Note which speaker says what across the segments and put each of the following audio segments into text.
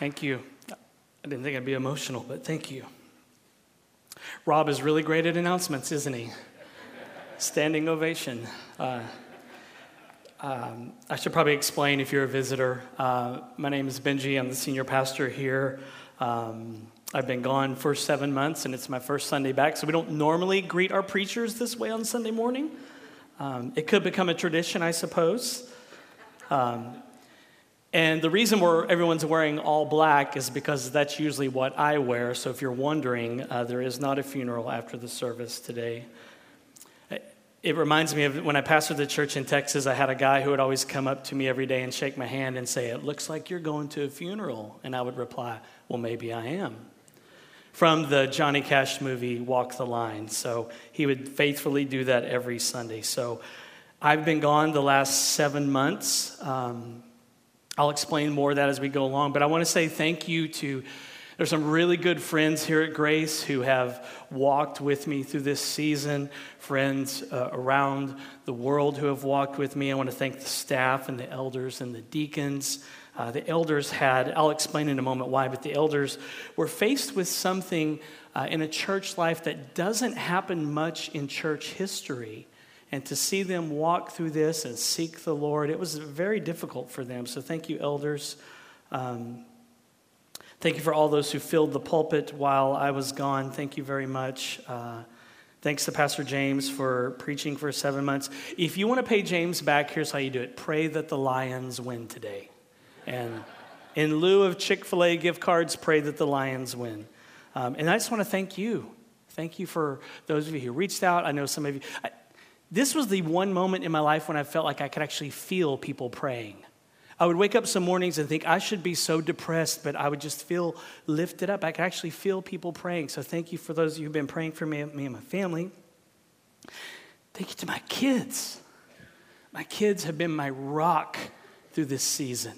Speaker 1: Thank you. I didn't think I'd be emotional, but thank you. Rob is really great at announcements, isn't he? Standing ovation. Uh, um, I should probably explain if you're a visitor. Uh, my name is Benji. I'm the senior pastor here. Um, I've been gone for seven months, and it's my first Sunday back. So we don't normally greet our preachers this way on Sunday morning. Um, it could become a tradition, I suppose. Um, and the reason we're, everyone's wearing all black is because that's usually what I wear. So if you're wondering, uh, there is not a funeral after the service today. It reminds me of when I pastored the church in Texas, I had a guy who would always come up to me every day and shake my hand and say, It looks like you're going to a funeral. And I would reply, Well, maybe I am. From the Johnny Cash movie, Walk the Line. So he would faithfully do that every Sunday. So I've been gone the last seven months. Um, I'll explain more of that as we go along. But I want to say thank you to, there's some really good friends here at Grace who have walked with me through this season, friends uh, around the world who have walked with me. I want to thank the staff and the elders and the deacons. Uh, the elders had, I'll explain in a moment why, but the elders were faced with something uh, in a church life that doesn't happen much in church history. And to see them walk through this and seek the Lord, it was very difficult for them. So thank you, elders. Um, thank you for all those who filled the pulpit while I was gone. Thank you very much. Uh, thanks to Pastor James for preaching for seven months. If you want to pay James back, here's how you do it pray that the Lions win today. And in lieu of Chick fil A gift cards, pray that the Lions win. Um, and I just want to thank you. Thank you for those of you who reached out. I know some of you. I, this was the one moment in my life when I felt like I could actually feel people praying. I would wake up some mornings and think, I should be so depressed, but I would just feel lifted up. I could actually feel people praying. So thank you for those of you who've been praying for me, me and my family. Thank you to my kids. My kids have been my rock through this season.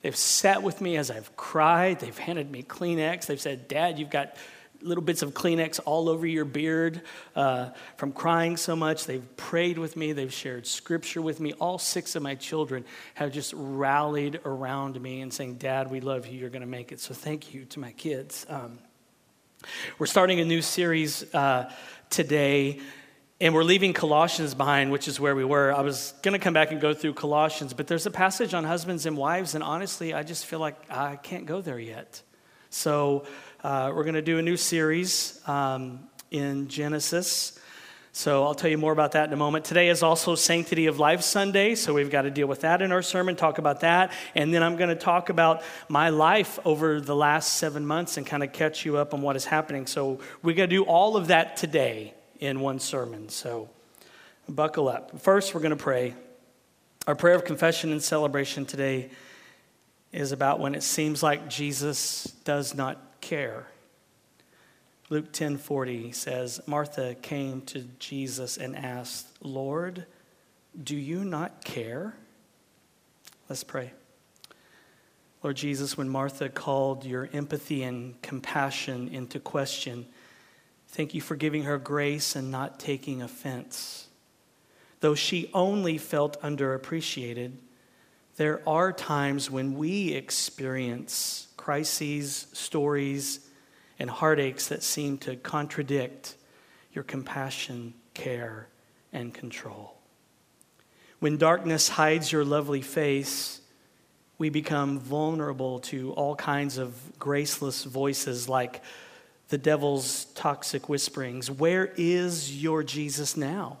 Speaker 1: They've sat with me as I've cried. They've handed me Kleenex. They've said, Dad, you've got little bits of Kleenex all over your beard uh, from crying so much. They've prayed with me, they've shared scripture with me. All six of my children have just rallied around me and saying, Dad, we love you, you're going to make it. So thank you to my kids. Um, we're starting a new series uh, today. And we're leaving Colossians behind, which is where we were. I was going to come back and go through Colossians, but there's a passage on husbands and wives, and honestly, I just feel like I can't go there yet. So uh, we're going to do a new series um, in Genesis. So I'll tell you more about that in a moment. Today is also Sanctity of Life Sunday, so we've got to deal with that in our sermon, talk about that. And then I'm going to talk about my life over the last seven months and kind of catch you up on what is happening. So we're going to do all of that today in one sermon. So buckle up. First, we're going to pray. Our prayer of confession and celebration today is about when it seems like Jesus does not care. Luke 10:40 says Martha came to Jesus and asked, "Lord, do you not care?" Let's pray. Lord Jesus, when Martha called your empathy and compassion into question, thank you for giving her grace and not taking offense. Though she only felt underappreciated, there are times when we experience crises, stories, and heartaches that seem to contradict your compassion, care, and control. When darkness hides your lovely face, we become vulnerable to all kinds of graceless voices like the devil's toxic whisperings Where is your Jesus now?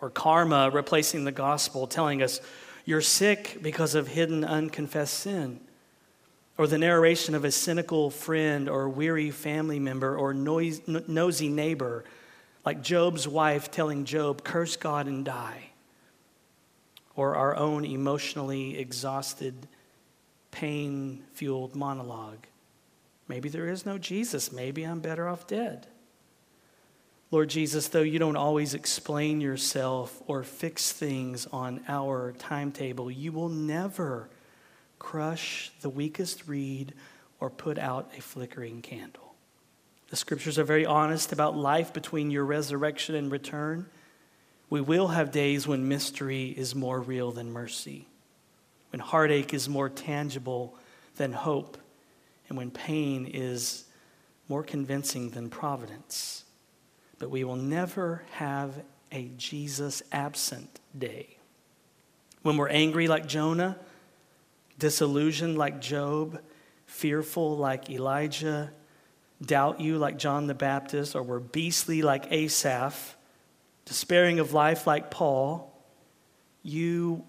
Speaker 1: Or karma replacing the gospel, telling us you're sick because of hidden, unconfessed sin or the narration of a cynical friend or weary family member or noise, nosy neighbor, like Job's wife telling Job, curse God and die, or our own emotionally exhausted, pain fueled monologue. Maybe there is no Jesus. Maybe I'm better off dead. Lord Jesus, though you don't always explain yourself or fix things on our timetable, you will never crush the weakest reed, or put out a flickering candle. The scriptures are very honest about life between your resurrection and return. We will have days when mystery is more real than mercy, when heartache is more tangible than hope, and when pain is more convincing than providence. But we will never have a Jesus absent day. When we're angry like Jonah, disillusioned like Job, fearful like Elijah, doubt you like John the Baptist, or we're beastly like Asaph, despairing of life like Paul, you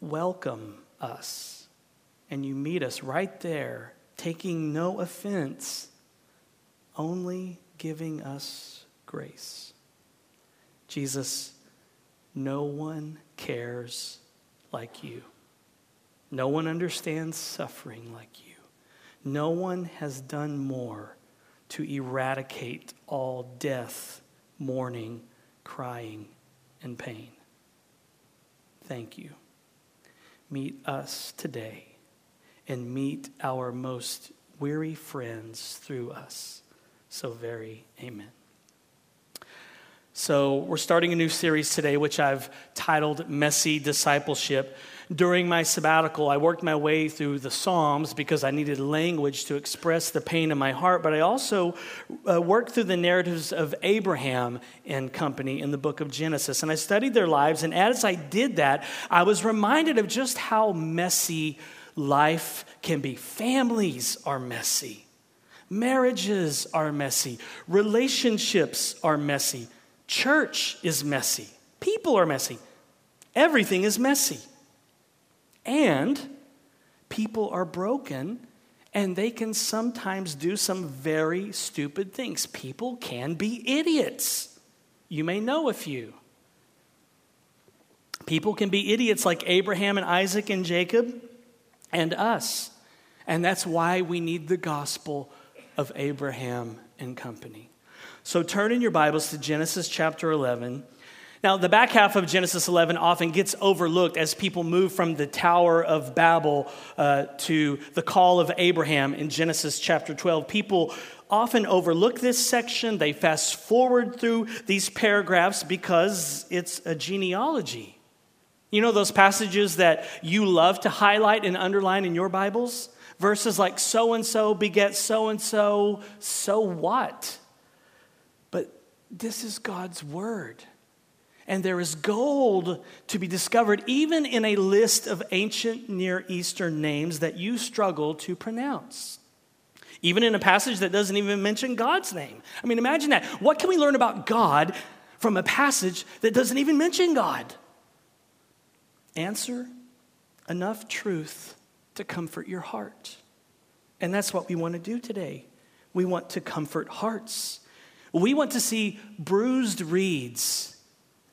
Speaker 1: welcome us and you meet us right there, taking no offense, only giving us grace. Jesus, no one cares like you. No one understands suffering like you. No one has done more to eradicate all death, mourning, crying, and pain. Thank you. Meet us today and meet our most weary friends through us. So very amen. So, we're starting a new series today, which I've titled Messy Discipleship. During my sabbatical, I worked my way through the Psalms because I needed language to express the pain in my heart, but I also uh, worked through the narratives of Abraham and company in the book of Genesis. And I studied their lives, and as I did that, I was reminded of just how messy life can be. Families are messy, marriages are messy, relationships are messy. Church is messy. People are messy. Everything is messy. And people are broken and they can sometimes do some very stupid things. People can be idiots. You may know a few. People can be idiots like Abraham and Isaac and Jacob and us. And that's why we need the gospel of Abraham and company. So turn in your Bibles to Genesis chapter 11. Now, the back half of Genesis 11 often gets overlooked as people move from the Tower of Babel uh, to the call of Abraham in Genesis chapter 12. People often overlook this section. They fast forward through these paragraphs because it's a genealogy. You know those passages that you love to highlight and underline in your Bibles? Verses like so and so begets so and so, so what? But this is God's word. And there is gold to be discovered even in a list of ancient Near Eastern names that you struggle to pronounce. Even in a passage that doesn't even mention God's name. I mean, imagine that. What can we learn about God from a passage that doesn't even mention God? Answer enough truth to comfort your heart. And that's what we want to do today. We want to comfort hearts. We want to see bruised reeds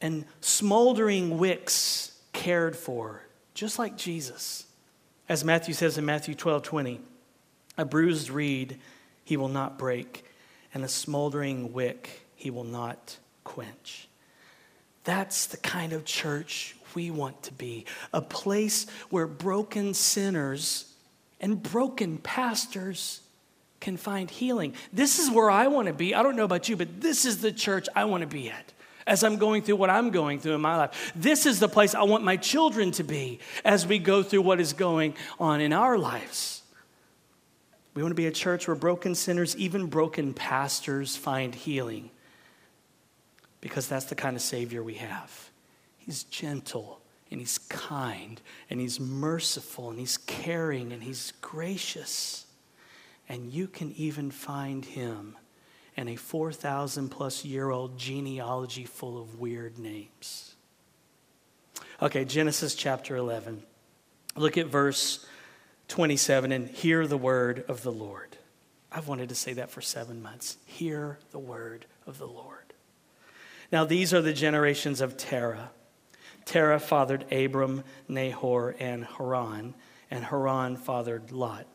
Speaker 1: and smoldering wicks cared for, just like Jesus. As Matthew says in Matthew 12 20, a bruised reed he will not break, and a smoldering wick he will not quench. That's the kind of church we want to be a place where broken sinners and broken pastors can find healing. This is where I want to be. I don't know about you, but this is the church I want to be at as I'm going through what I'm going through in my life. This is the place I want my children to be as we go through what is going on in our lives. We want to be a church where broken sinners, even broken pastors, find healing because that's the kind of Savior we have. He's gentle and He's kind and He's merciful and He's caring and He's gracious. And you can even find him in a 4,000 plus year old genealogy full of weird names. Okay, Genesis chapter 11. Look at verse 27 and hear the word of the Lord. I've wanted to say that for seven months. Hear the word of the Lord. Now, these are the generations of Terah. Terah fathered Abram, Nahor, and Haran, and Haran fathered Lot.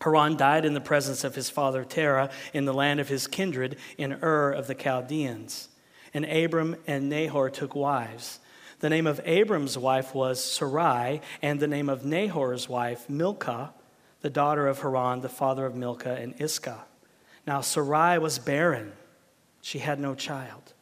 Speaker 1: Haran died in the presence of his father Terah in the land of his kindred in Ur of the Chaldeans. And Abram and Nahor took wives. The name of Abram's wife was Sarai, and the name of Nahor's wife, Milcah, the daughter of Haran, the father of Milcah and Iscah. Now Sarai was barren, she had no child.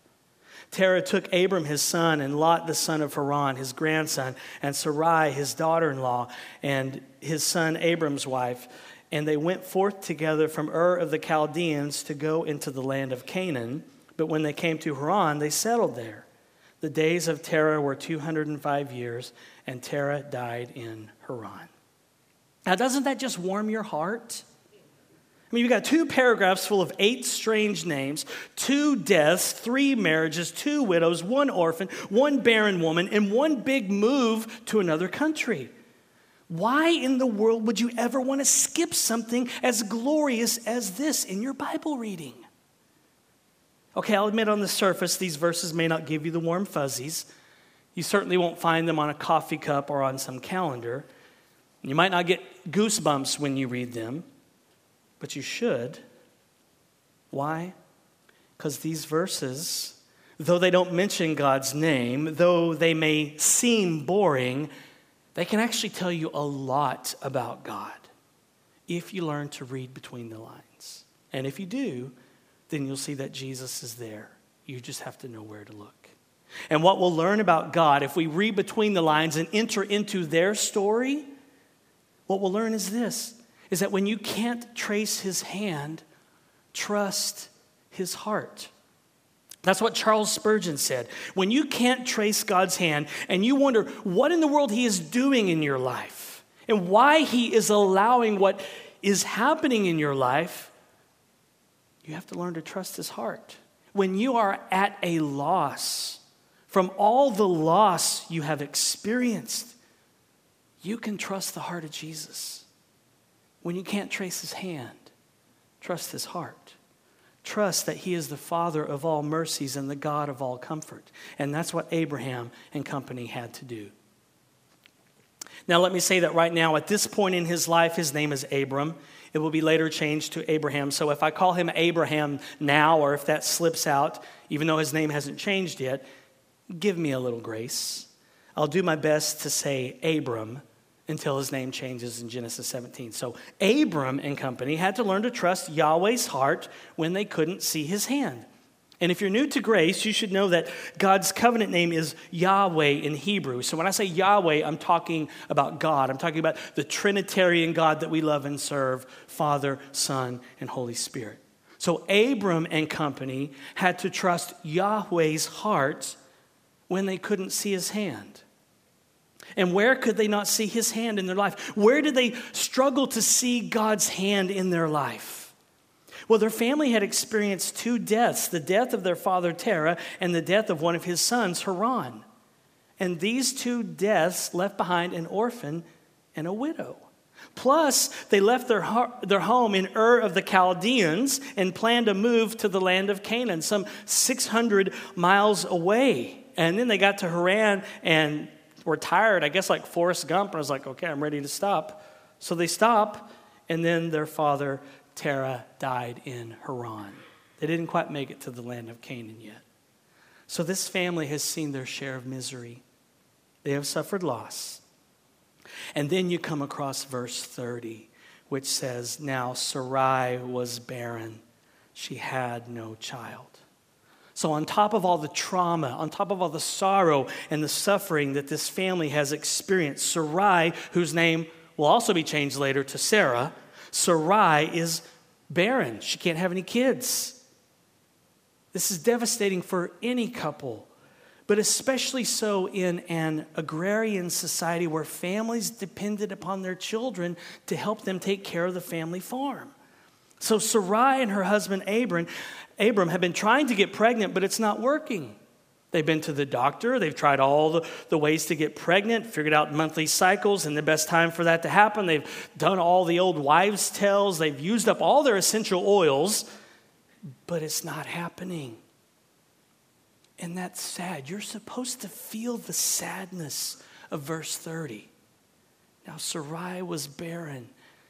Speaker 1: Terah took Abram his son and Lot the son of Haran, his grandson, and Sarai his daughter in law, and his son Abram's wife. And they went forth together from Ur of the Chaldeans to go into the land of Canaan. But when they came to Haran, they settled there. The days of Terah were 205 years, and Terah died in Haran. Now, doesn't that just warm your heart? I mean, you've got two paragraphs full of eight strange names, two deaths, three marriages, two widows, one orphan, one barren woman, and one big move to another country. Why in the world would you ever want to skip something as glorious as this in your Bible reading? Okay, I'll admit on the surface, these verses may not give you the warm fuzzies. You certainly won't find them on a coffee cup or on some calendar. You might not get goosebumps when you read them but you should. Why? Because these verses, though they don't mention God's name, though they may seem boring, they can actually tell you a lot about God if you learn to read between the lines. And if you do, then you'll see that Jesus is there. You just have to know where to look. And what we'll learn about God if we read between the lines and enter into their story, what we'll learn is this is that when you can't trace his hand, trust his heart. That's what Charles Spurgeon said. When you can't trace God's hand and you wonder what in the world he is doing in your life and why he is allowing what is happening in your life, you have to learn to trust his heart. When you are at a loss from all the loss you have experienced, you can trust the heart of Jesus. When you can't trace his hand, trust his heart. Trust that he is the Father of all mercies and the God of all comfort. And that's what Abraham and company had to do. Now, let me say that right now, at this point in his life, his name is Abram. It will be later changed to Abraham. So if I call him Abraham now, or if that slips out, even though his name hasn't changed yet, give me a little grace. I'll do my best to say Abram until his name changes in Genesis 17. So Abram and company had to learn to trust Yahweh's heart when they couldn't see his hand. And if you're new to grace, you should know that God's covenant name is Yahweh in Hebrew. So when I say Yahweh, I'm talking about God. I'm talking about the Trinitarian God that we love and serve Father, Son, and Holy Spirit. So Abram and company had to trust Yahweh's heart when they couldn't see his hand. And where could they not see his hand in their life? Where did they struggle to see God's hand in their life? Well, their family had experienced two deaths the death of their father Terah and the death of one of his sons, Haran. And these two deaths left behind an orphan and a widow. Plus, they left their, their home in Ur of the Chaldeans and planned to move to the land of Canaan, some 600 miles away. And then they got to Haran and were tired, I guess like Forrest Gump, and I was like, okay, I'm ready to stop. So they stop, and then their father, Terah, died in Haran. They didn't quite make it to the land of Canaan yet. So this family has seen their share of misery. They have suffered loss. And then you come across verse 30, which says, Now Sarai was barren, she had no child. So, on top of all the trauma, on top of all the sorrow and the suffering that this family has experienced, Sarai, whose name will also be changed later to Sarah, Sarai is barren. She can't have any kids. This is devastating for any couple, but especially so in an agrarian society where families depended upon their children to help them take care of the family farm. So Sarai and her husband Abram Abram have been trying to get pregnant, but it's not working. They've been to the doctor, they've tried all the, the ways to get pregnant, figured out monthly cycles and the best time for that to happen. They've done all the old wives' tales, they've used up all their essential oils, but it's not happening. And that's sad. You're supposed to feel the sadness of verse 30. Now, Sarai was barren,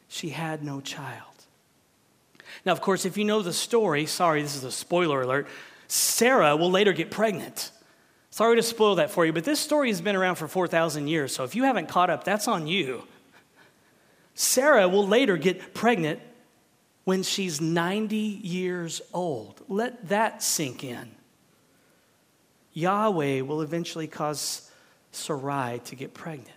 Speaker 1: she had no child. Now, of course, if you know the story, sorry, this is a spoiler alert, Sarah will later get pregnant. Sorry to spoil that for you, but this story has been around for 4,000 years, so if you haven't caught up, that's on you. Sarah will later get pregnant when she's 90 years old. Let that sink in. Yahweh will eventually cause Sarai to get pregnant.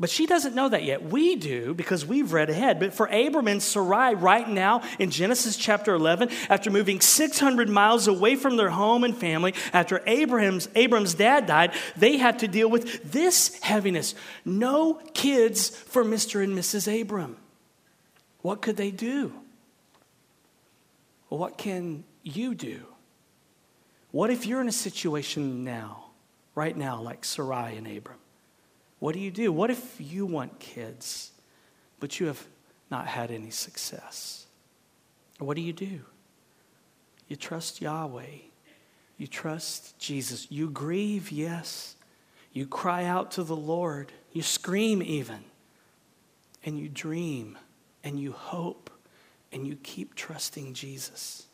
Speaker 1: But she doesn't know that yet. We do because we've read ahead. But for Abram and Sarai, right now in Genesis chapter 11, after moving 600 miles away from their home and family, after Abraham's, Abram's dad died, they had to deal with this heaviness no kids for Mr. and Mrs. Abram. What could they do? What can you do? What if you're in a situation now, right now, like Sarai and Abram? What do you do? What if you want kids, but you have not had any success? What do you do? You trust Yahweh. You trust Jesus. You grieve, yes. You cry out to the Lord. You scream, even. And you dream and you hope and you keep trusting Jesus.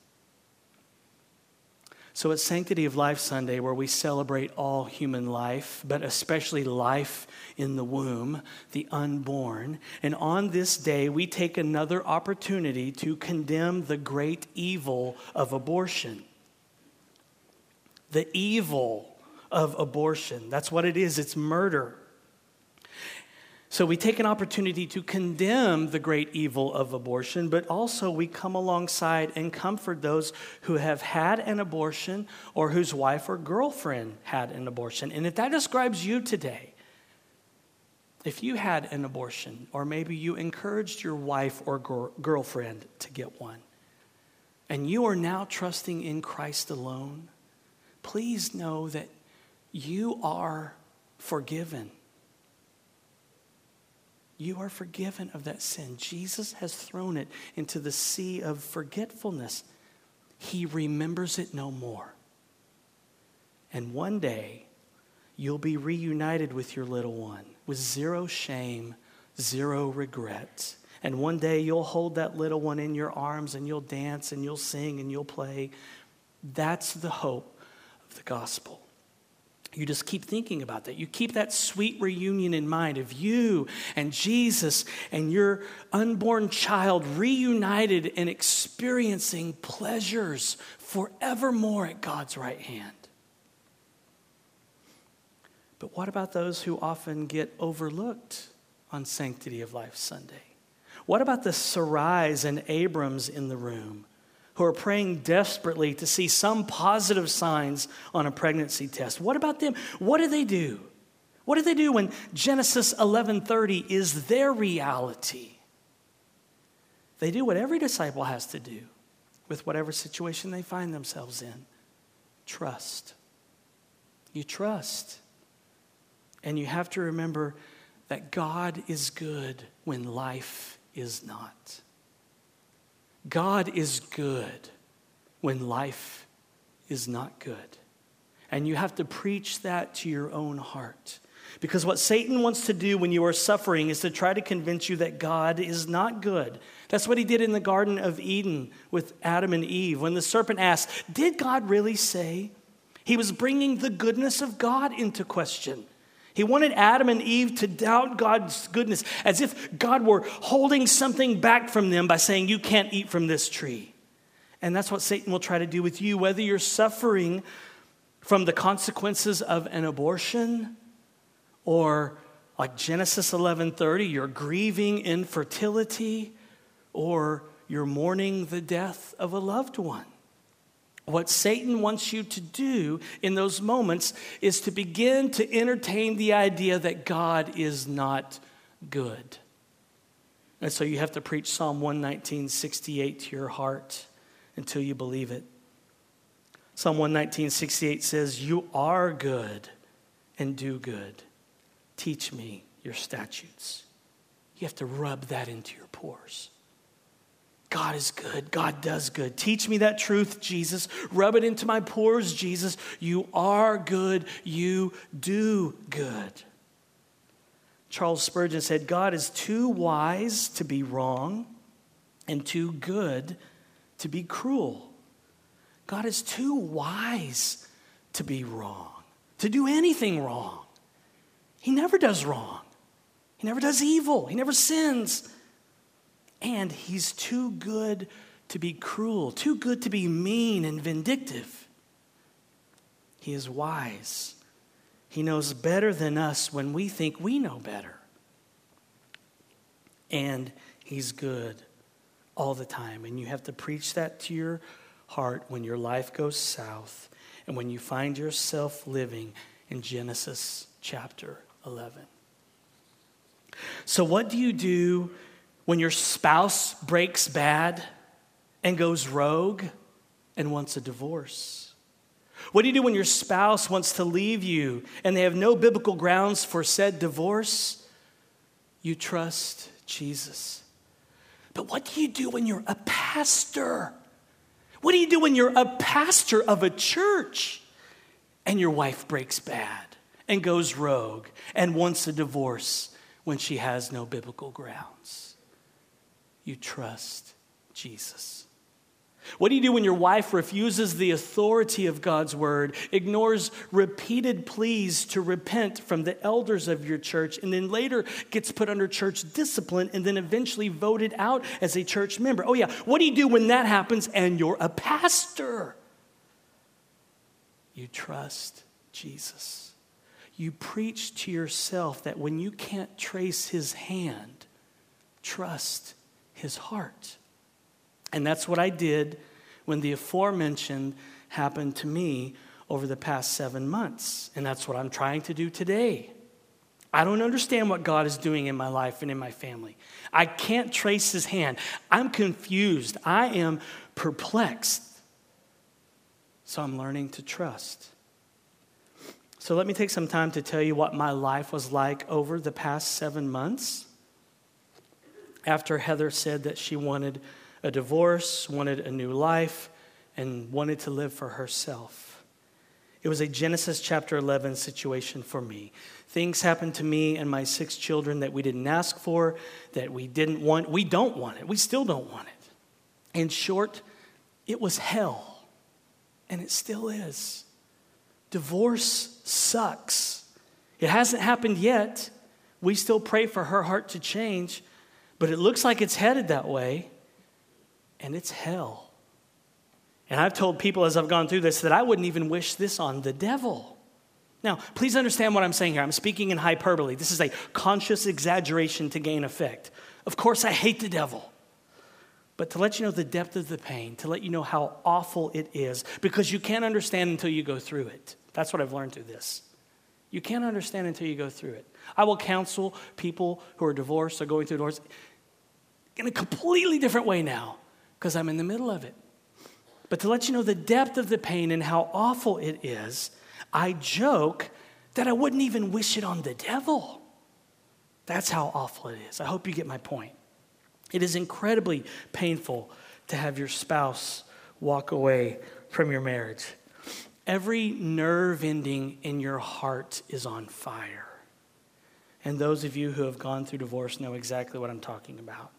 Speaker 1: So it's Sanctity of Life Sunday where we celebrate all human life, but especially life in the womb, the unborn. And on this day, we take another opportunity to condemn the great evil of abortion. The evil of abortion. That's what it is it's murder. So we take an opportunity to condemn the great evil of abortion, but also we come alongside and comfort those who have had an abortion or whose wife or girlfriend had an abortion. And if that describes you today, if you had an abortion, or maybe you encouraged your wife or girlfriend to get one, and you are now trusting in Christ alone, please know that you are forgiven you are forgiven of that sin. Jesus has thrown it into the sea of forgetfulness. He remembers it no more. And one day, you'll be reunited with your little one with zero shame, zero regret. And one day, you'll hold that little one in your arms and you'll dance and you'll sing and you'll play. That's the hope of the gospel. You just keep thinking about that. You keep that sweet reunion in mind of you and Jesus and your unborn child reunited and experiencing pleasures forevermore at God's right hand. But what about those who often get overlooked on Sanctity of Life Sunday? What about the Sarais and Abrams in the room who are praying desperately to see some positive signs on a pregnancy test. What about them? What do they do? What do they do when Genesis 11:30 is their reality? They do what every disciple has to do with whatever situation they find themselves in. Trust. You trust. And you have to remember that God is good when life is not. God is good when life is not good. And you have to preach that to your own heart. Because what Satan wants to do when you are suffering is to try to convince you that God is not good. That's what he did in the Garden of Eden with Adam and Eve. When the serpent asked, Did God really say? He was bringing the goodness of God into question. He wanted Adam and Eve to doubt God's goodness as if God were holding something back from them by saying, You can't eat from this tree. And that's what Satan will try to do with you, whether you're suffering from the consequences of an abortion or like Genesis 11:30 you're grieving infertility or you're mourning the death of a loved one. What Satan wants you to do in those moments is to begin to entertain the idea that God is not good. And so you have to preach Psalm 119, 68 to your heart until you believe it. Psalm 119, 68 says, You are good and do good. Teach me your statutes. You have to rub that into your pores. God is good. God does good. Teach me that truth, Jesus. Rub it into my pores, Jesus. You are good. You do good. Charles Spurgeon said, God is too wise to be wrong and too good to be cruel. God is too wise to be wrong, to do anything wrong. He never does wrong, He never does evil, He never sins. And he's too good to be cruel, too good to be mean and vindictive. He is wise. He knows better than us when we think we know better. And He's good all the time. And you have to preach that to your heart when your life goes south and when you find yourself living in Genesis chapter 11. So, what do you do when your spouse breaks bad and goes rogue and wants a divorce? What do you do when your spouse wants to leave you and they have no biblical grounds for said divorce? You trust Jesus. But what do you do when you're a pastor? What do you do when you're a pastor of a church and your wife breaks bad and goes rogue and wants a divorce when she has no biblical grounds? You trust Jesus. What do you do when your wife refuses the authority of God's word, ignores repeated pleas to repent from the elders of your church, and then later gets put under church discipline and then eventually voted out as a church member? Oh, yeah. What do you do when that happens and you're a pastor? You trust Jesus. You preach to yourself that when you can't trace his hand, trust his heart. And that's what I did when the aforementioned happened to me over the past seven months. And that's what I'm trying to do today. I don't understand what God is doing in my life and in my family. I can't trace his hand. I'm confused. I am perplexed. So I'm learning to trust. So let me take some time to tell you what my life was like over the past seven months. After Heather said that she wanted a divorce, wanted a new life, and wanted to live for herself. It was a Genesis chapter 11 situation for me. Things happened to me and my six children that we didn't ask for, that we didn't want. We don't want it. We still don't want it. In short, it was hell, and it still is. Divorce sucks. It hasn't happened yet. We still pray for her heart to change, but it looks like it's headed that way and it's hell. And I've told people as I've gone through this that I wouldn't even wish this on the devil. Now, please understand what I'm saying here. I'm speaking in hyperbole. This is a conscious exaggeration to gain effect. Of course, I hate the devil. But to let you know the depth of the pain, to let you know how awful it is, because you can't understand until you go through it. That's what I've learned through this. You can't understand until you go through it. I will counsel people who are divorced or going through divorce in a completely different way now because I'm in the middle of it. But to let you know the depth of the pain and how awful it is, I joke that I wouldn't even wish it on the devil. That's how awful it is. I hope you get my point. It is incredibly painful to have your spouse walk away from your marriage. Every nerve ending in your heart is on fire. And those of you who have gone through divorce know exactly what I'm talking about.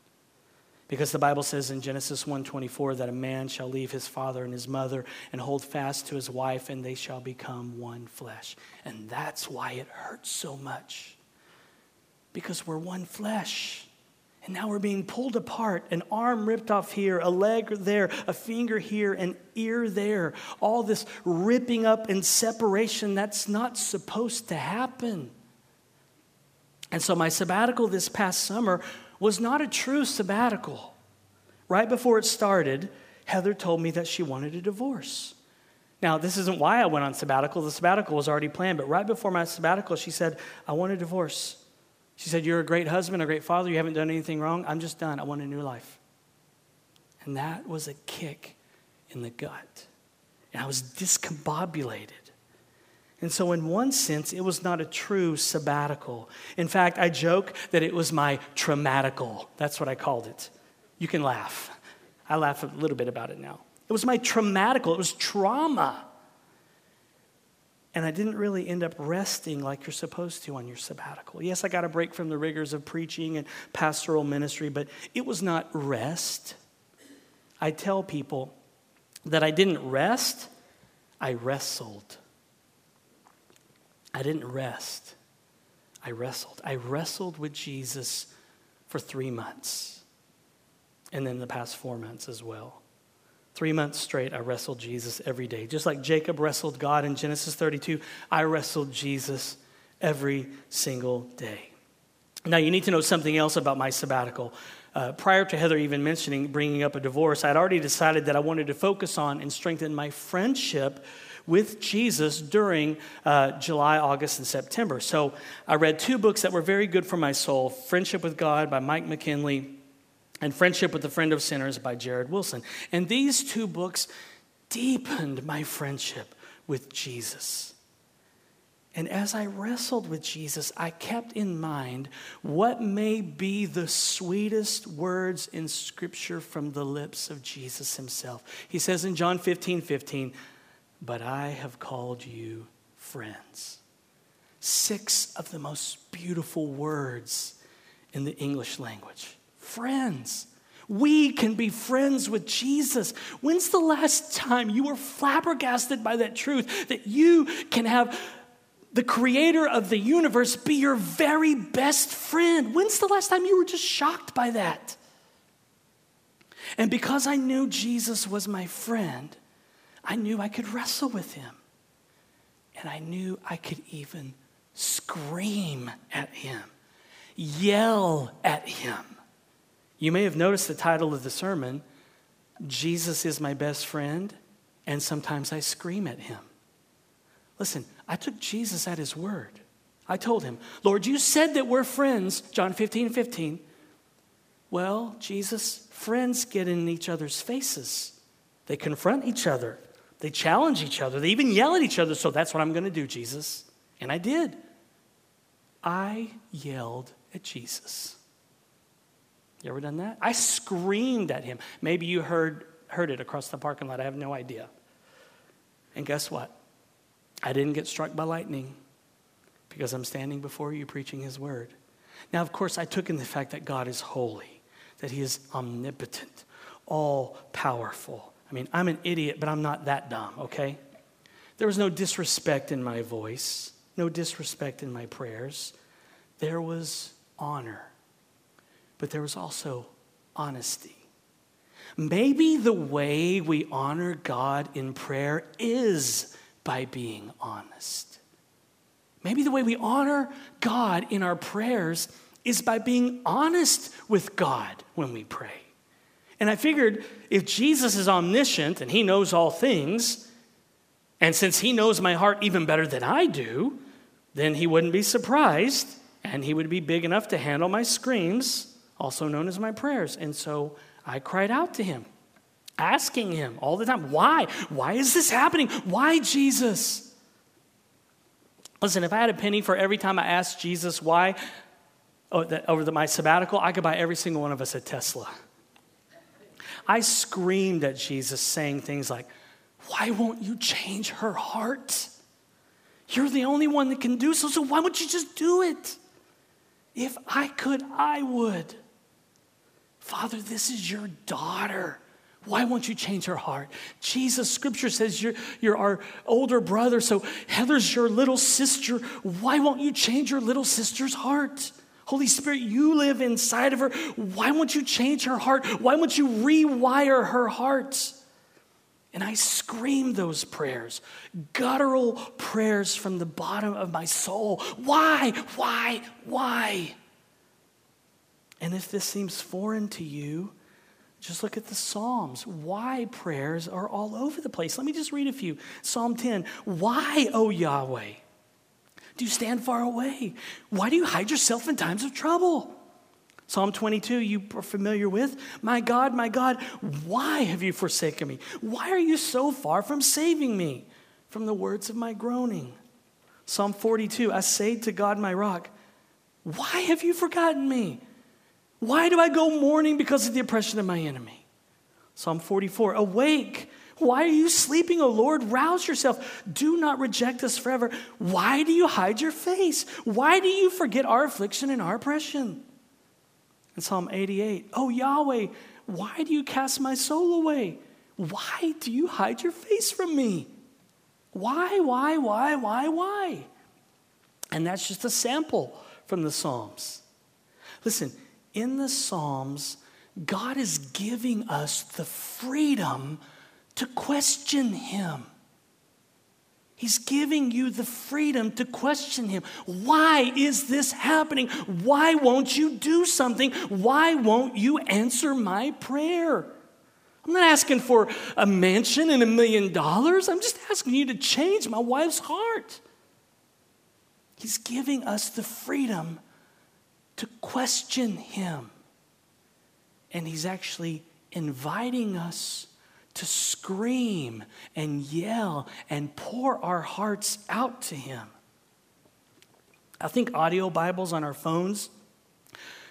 Speaker 1: Because the Bible says in Genesis 1:24 that a man shall leave his father and his mother and hold fast to his wife and they shall become one flesh. And that's why it hurts so much. Because we're one flesh. And now we're being pulled apart, an arm ripped off here, a leg there, a finger here, an ear there. All this ripping up and separation that's not supposed to happen. And so my sabbatical this past summer was not a true sabbatical. Right before it started, Heather told me that she wanted a divorce. Now, this isn't why I went on sabbatical. The sabbatical was already planned, but right before my sabbatical, she said, I want a divorce. She said, You're a great husband, a great father. You haven't done anything wrong. I'm just done. I want a new life. And that was a kick in the gut. And I was discombobulated. And so, in one sense, it was not a true sabbatical. In fact, I joke that it was my traumatical. That's what I called it. You can laugh. I laugh a little bit about it now. It was my traumatical, it was trauma. And I didn't really end up resting like you're supposed to on your sabbatical. Yes, I got a break from the rigors of preaching and pastoral ministry, but it was not rest. I tell people that I didn't rest, I wrestled. I didn't rest. I wrestled. I wrestled with Jesus for three months, and then the past four months as well. Three months straight, I wrestled Jesus every day. Just like Jacob wrestled God in Genesis 32, I wrestled Jesus every single day. Now, you need to know something else about my sabbatical. Uh, prior to Heather even mentioning bringing up a divorce, I'd already decided that I wanted to focus on and strengthen my friendship with Jesus during uh, July, August, and September. So I read two books that were very good for my soul Friendship with God by Mike McKinley and Friendship with the Friend of Sinners by Jared Wilson. And these two books deepened my friendship with Jesus. And as I wrestled with Jesus, I kept in mind what may be the sweetest words in Scripture from the lips of Jesus himself. He says in John 15 15, But I have called you friends. Six of the most beautiful words in the English language. Friends. We can be friends with Jesus. When's the last time you were flabbergasted by that truth that you can have the creator of the universe be your very best friend. When's the last time you were just shocked by that? And because I knew Jesus was my friend, I knew I could wrestle with him. And I knew I could even scream at him, yell at him. You may have noticed the title of the sermon Jesus is my best friend, and sometimes I scream at him. Listen, I took Jesus at his word. I told him, Lord, you said that we're friends, John 15, 15. Well, Jesus, friends get in each other's faces. They confront each other. They challenge each other. They even yell at each other. So that's what I'm going to do, Jesus. And I did. I yelled at Jesus. You ever done that? I screamed at him. Maybe you heard, heard it across the parking lot. I have no idea. And guess what? I didn't get struck by lightning because I'm standing before you preaching his word. Now, of course, I took in the fact that God is holy, that he is omnipotent, all powerful. I mean, I'm an idiot, but I'm not that dumb, okay? There was no disrespect in my voice, no disrespect in my prayers. There was honor, but there was also honesty. Maybe the way we honor God in prayer is by being honest. Maybe the way we honor God in our prayers is by being honest with God when we pray. And I figured if Jesus is omniscient and he knows all things, and since he knows my heart even better than I do, then he wouldn't be surprised and he would be big enough to handle my screams, also known as my prayers. And so I cried out to him asking him all the time, why? Why is this happening? Why, Jesus? Listen, if I had a penny for every time I asked Jesus why oh, over the, my sabbatical, I could buy every single one of us a Tesla. I screamed at Jesus, saying things like, Why won't you change her heart? You're the only one that can do so, so why won't you just do it? If I could, I would. Father, this is your daughter. Why won't you change her heart? Jesus, scripture says you're, you're our older brother, so Heather's your little sister. Why won't you change your little sister's heart? Holy Spirit, you live inside of her. Why won't you change her heart? Why won't you rewire her heart? And I scream those prayers, guttural prayers from the bottom of my soul. Why? Why? Why? And if this seems foreign to you, just look at the Psalms. Why prayers are all over the place. Let me just read a few. Psalm 10 Why, O Yahweh, do you stand far away? Why do you hide yourself in times of trouble? Psalm 22, you are familiar with. My God, my God, why have you forsaken me? Why are you so far from saving me from the words of my groaning? Psalm 42, I say to God, my rock, why have you forgotten me? Why do I go mourning because of the oppression of my enemy? Psalm 44 Awake. Why are you sleeping, O Lord? Rouse yourself. Do not reject us forever. Why do you hide your face? Why do you forget our affliction and our oppression? In Psalm 88, Oh Yahweh, why do you cast my soul away? Why do you hide your face from me? Why, why, why, why, why? And that's just a sample from the Psalms. Listen, in the Psalms, God is giving us the freedom to question Him. He's giving you the freedom to question him. Why is this happening? Why won't you do something? Why won't you answer my prayer? I'm not asking for a mansion and a million dollars. I'm just asking you to change my wife's heart. He's giving us the freedom to question him. And he's actually inviting us to scream and yell and pour our hearts out to Him. I think audio Bibles on our phones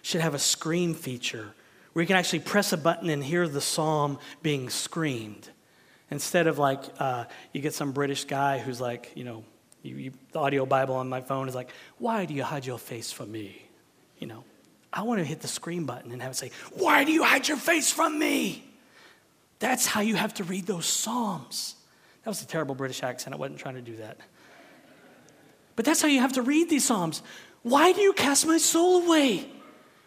Speaker 1: should have a scream feature where you can actually press a button and hear the psalm being screamed. Instead of like, uh, you get some British guy who's like, you know, you, you, the audio Bible on my phone is like, why do you hide your face from me? You know, I want to hit the scream button and have it say, why do you hide your face from me? That's how you have to read those Psalms. That was a terrible British accent. I wasn't trying to do that. But that's how you have to read these Psalms. Why do you cast my soul away?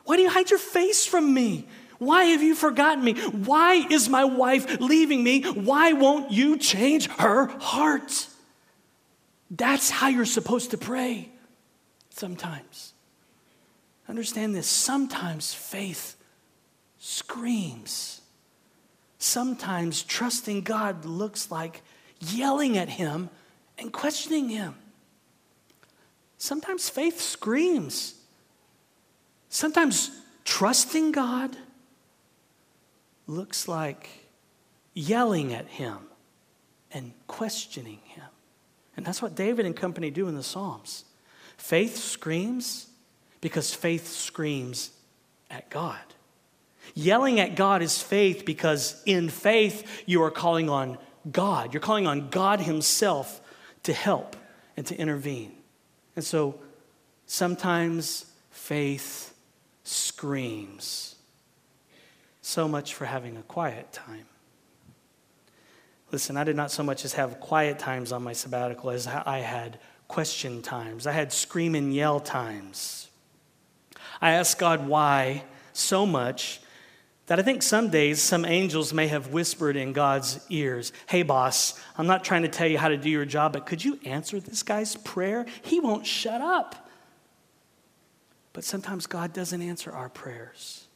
Speaker 1: Why do you hide your face from me? Why have you forgotten me? Why is my wife leaving me? Why won't you change her heart? That's how you're supposed to pray sometimes. Understand this sometimes faith screams sometimes trusting God looks like yelling at Him and questioning Him. Sometimes faith screams. Sometimes trusting God looks like yelling at Him and questioning Him. And that's what David and company do in the Psalms. Faith screams because faith screams at God. Yelling at God is faith because in faith you are calling on God. You're calling on God Himself to help and to intervene. And so sometimes faith screams. So much for having a quiet time. Listen, I did not so much as have quiet times on my sabbatical as I had question times. I had scream and yell times. I asked God why so much that I think some days some angels may have whispered in God's ears, Hey, boss, I'm not trying to tell you how to do your job, but could you answer this guy's prayer? He won't shut up. But sometimes God doesn't answer our prayers.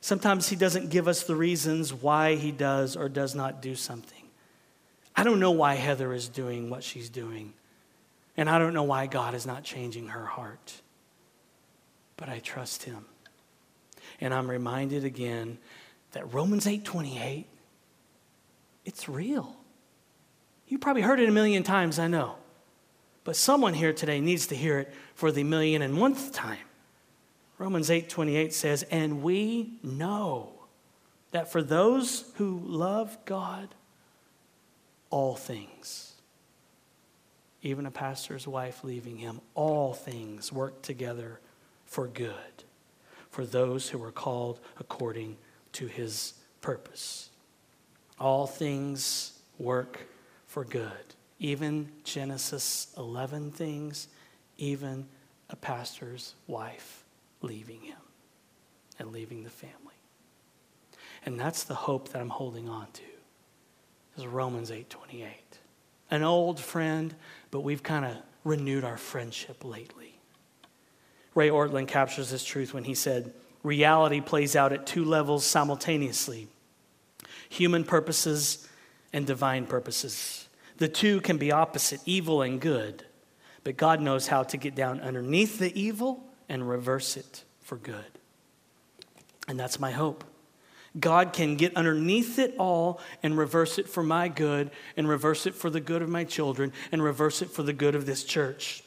Speaker 1: Sometimes He doesn't give us the reasons why He does or does not do something. I don't know why Heather is doing what she's doing, and I don't know why God is not changing her heart. But I trust Him. And I'm reminded again that Romans 8:28 it's real. You probably heard it a million times, I know. But someone here today needs to hear it for the million and one time. Romans 8:28 says, "And we know that for those who love God, all things, even a pastor's wife leaving him, all things work together for good for those who are called according to his purpose. All things work for good, even Genesis 11 things, even a pastor's wife leaving him and leaving the family. And that's the hope that I'm holding on to. Is Romans 8:28. An old friend, but we've kind of renewed our friendship lately. Ray Ortlund captures this truth when he said, Reality plays out at two levels simultaneously human purposes and divine purposes. The two can be opposite, evil and good, but God knows how to get down underneath the evil and reverse it for good. And that's my hope. God can get underneath it all and reverse it for my good, and reverse it for the good of my children, and reverse it for the good of this church.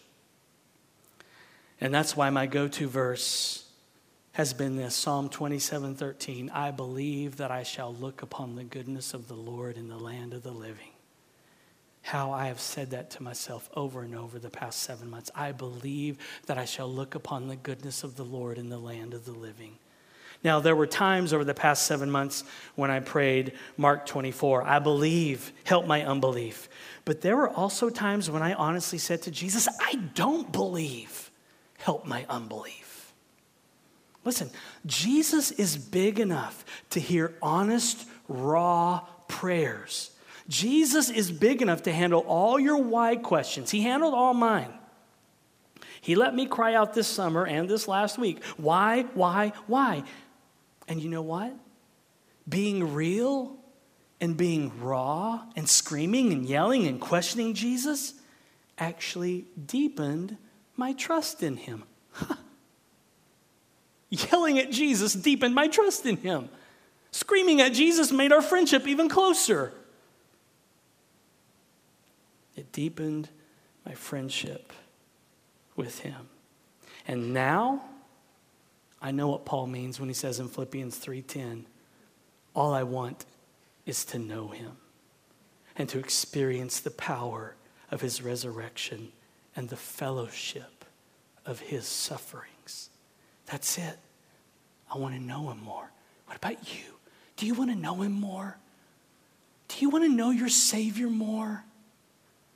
Speaker 1: And that's why my go to verse has been this Psalm 27 13. I believe that I shall look upon the goodness of the Lord in the land of the living. How I have said that to myself over and over the past seven months. I believe that I shall look upon the goodness of the Lord in the land of the living. Now, there were times over the past seven months when I prayed Mark 24, I believe, help my unbelief. But there were also times when I honestly said to Jesus, I don't believe help my unbelief. Listen, Jesus is big enough to hear honest, raw prayers Jesus is big enough to handle all your why questions. He handled all mine. He let me cry out this summer and this last week. Why, why, why? And you know what? Being real and being raw and screaming and yelling and questioning Jesus actually deepened my trust in him. Yelling at Jesus deepened my trust in him. Screaming at Jesus made our friendship even closer. It deepened my friendship with him. And now I know what Paul means when he says in Philippians 3:10, all I want is to know him and to experience the power of his resurrection and the fellowship of his sufferings. That's it. I want to know him more. What about you? Do you want to know him more? Do you want to know your Savior more?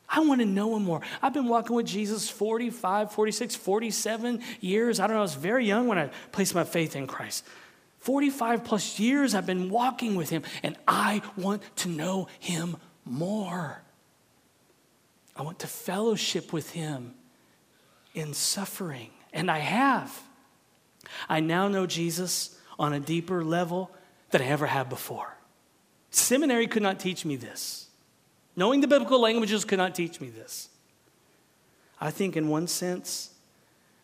Speaker 1: I want to know him more. I've been walking with Jesus 45, 46, 47 years. I don't know, I was very young when I placed my faith in Christ. 45 plus years I've been walking with him, and I want to know him more. I want to fellowship with him in suffering, and I have. I now know Jesus on a deeper level than I ever have before. Seminary could not teach me this. Knowing the biblical languages could not teach me this. I think, in one sense,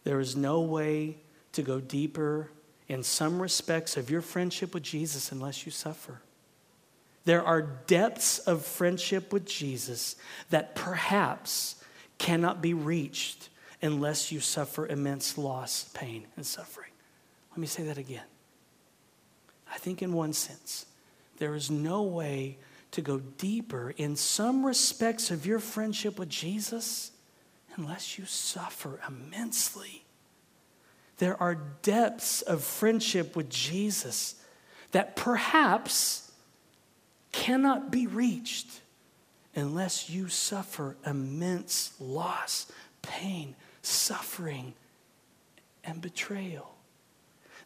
Speaker 1: there is no way to go deeper in some respects of your friendship with Jesus unless you suffer. There are depths of friendship with Jesus that perhaps cannot be reached unless you suffer immense loss, pain, and suffering. Let me say that again. I think, in one sense, there is no way to go deeper in some respects of your friendship with Jesus unless you suffer immensely. There are depths of friendship with Jesus that perhaps cannot be reached unless you suffer immense loss, pain, suffering, and betrayal.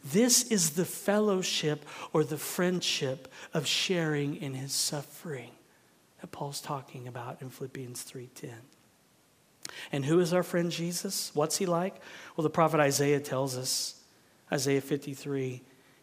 Speaker 1: This is the fellowship or the friendship of sharing in his suffering that Paul's talking about in Philippians 3:10. And who is our friend Jesus? What's he like? Well, the prophet Isaiah tells us, Isaiah 53,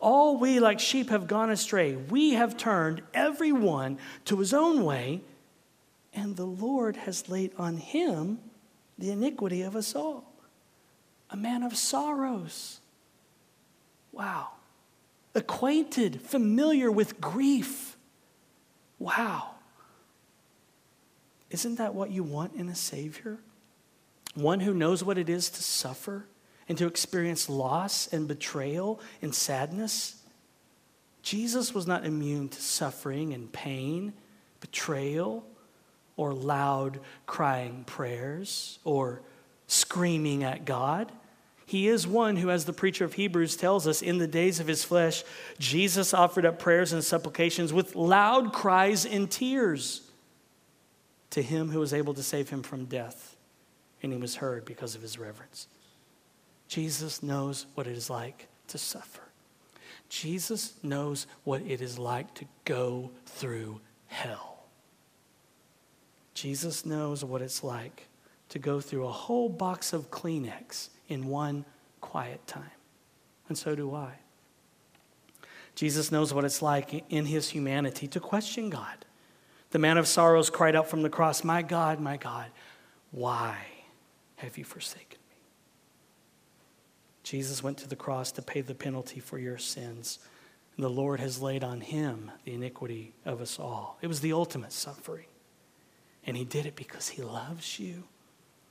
Speaker 1: All we like sheep have gone astray. We have turned every one to his own way, and the Lord has laid on him the iniquity of us all a man of sorrows. Wow. Acquainted, familiar with grief. Wow. Isn't that what you want in a Savior? One who knows what it is to suffer and to experience loss and betrayal and sadness? Jesus was not immune to suffering and pain, betrayal, or loud crying prayers, or screaming at God. He is one who, as the preacher of Hebrews tells us, in the days of his flesh, Jesus offered up prayers and supplications with loud cries and tears to him who was able to save him from death, and he was heard because of his reverence. Jesus knows what it is like to suffer. Jesus knows what it is like to go through hell. Jesus knows what it's like to go through a whole box of Kleenex in one quiet time. And so do I. Jesus knows what it's like in his humanity to question God. The man of sorrows cried out from the cross, My God, my God, why have you forsaken? Jesus went to the cross to pay the penalty for your sins. And the Lord has laid on him the iniquity of us all. It was the ultimate suffering. And he did it because he loves you.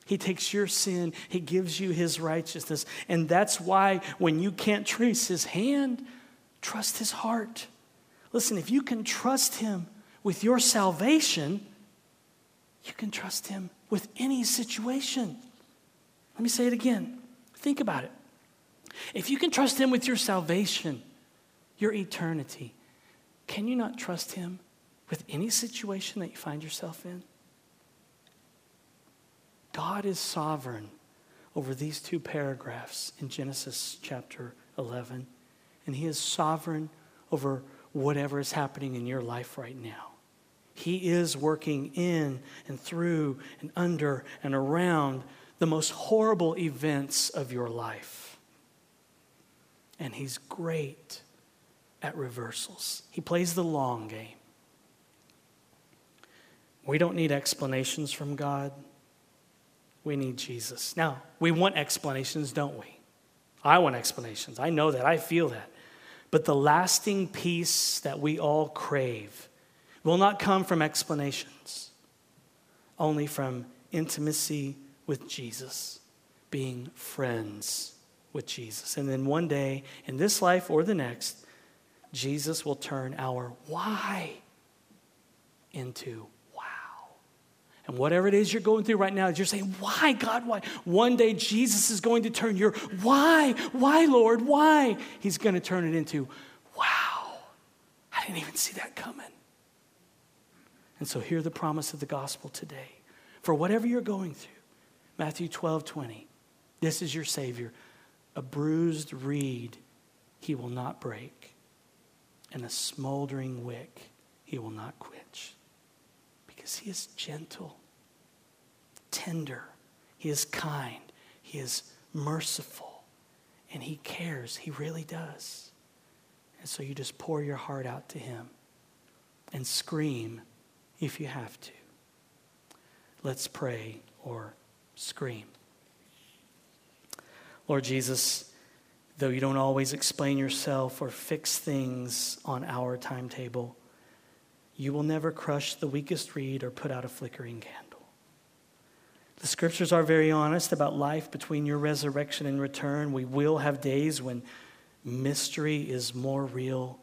Speaker 1: He takes your sin, He gives you His righteousness. And that's why when you can't trace His hand, trust His heart. Listen, if you can trust Him with your salvation, you can trust Him with any situation. Let me say it again. Think about it. If you can trust Him with your salvation, your eternity, can you not trust Him with any situation that you find yourself in? God is sovereign over these two paragraphs in Genesis chapter 11, and He is sovereign over whatever is happening in your life right now. He is working in and through and under and around the most horrible events of your life. And He's great at reversals. He plays the long game. We don't need explanations from God. We need Jesus. Now, we want explanations, don't we? I want explanations. I know that. I feel that. But the lasting peace that we all crave will not come from explanations, only from intimacy with Jesus, being friends with Jesus. And then one day, in this life or the next, Jesus will turn our why into wow. and whatever it is you're going through right now, you're saying, Why, God, why? One day Jesus is going to turn your why, why, Lord, why? He's going to turn it into, Wow, I didn't even see that coming. And so hear the promise of the gospel today. For whatever you're going through, Matthew 12, 20, this is your Savior. A bruised reed he will not break, and a smoldering wick he will not quench because he is gentle, tender, he is kind, he is merciful, and he cares. He really does. And so you just pour your heart out to him and scream if you have to. Let's pray or scream. Lord Jesus, though you don't always explain yourself or fix things on our timetable, you will never crush the weakest reed or put out a flickering candle. The scriptures are very honest about life between your resurrection and return. We will have days when mystery is more real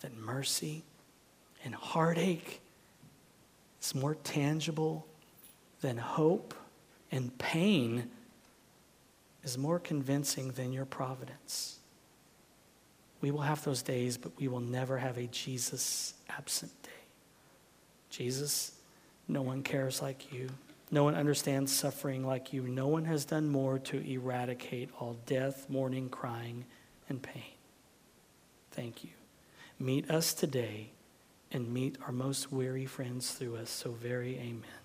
Speaker 1: than mercy, and heartache is more tangible than hope, and pain is more convincing than your providence. We will have those days, but we will never have a Jesus absent day. Jesus, no one cares like you. No one understands suffering like you. No one has done more to eradicate all death, mourning, crying, and pain. Thank you. Meet us today and meet our most weary friends through us. So very amen.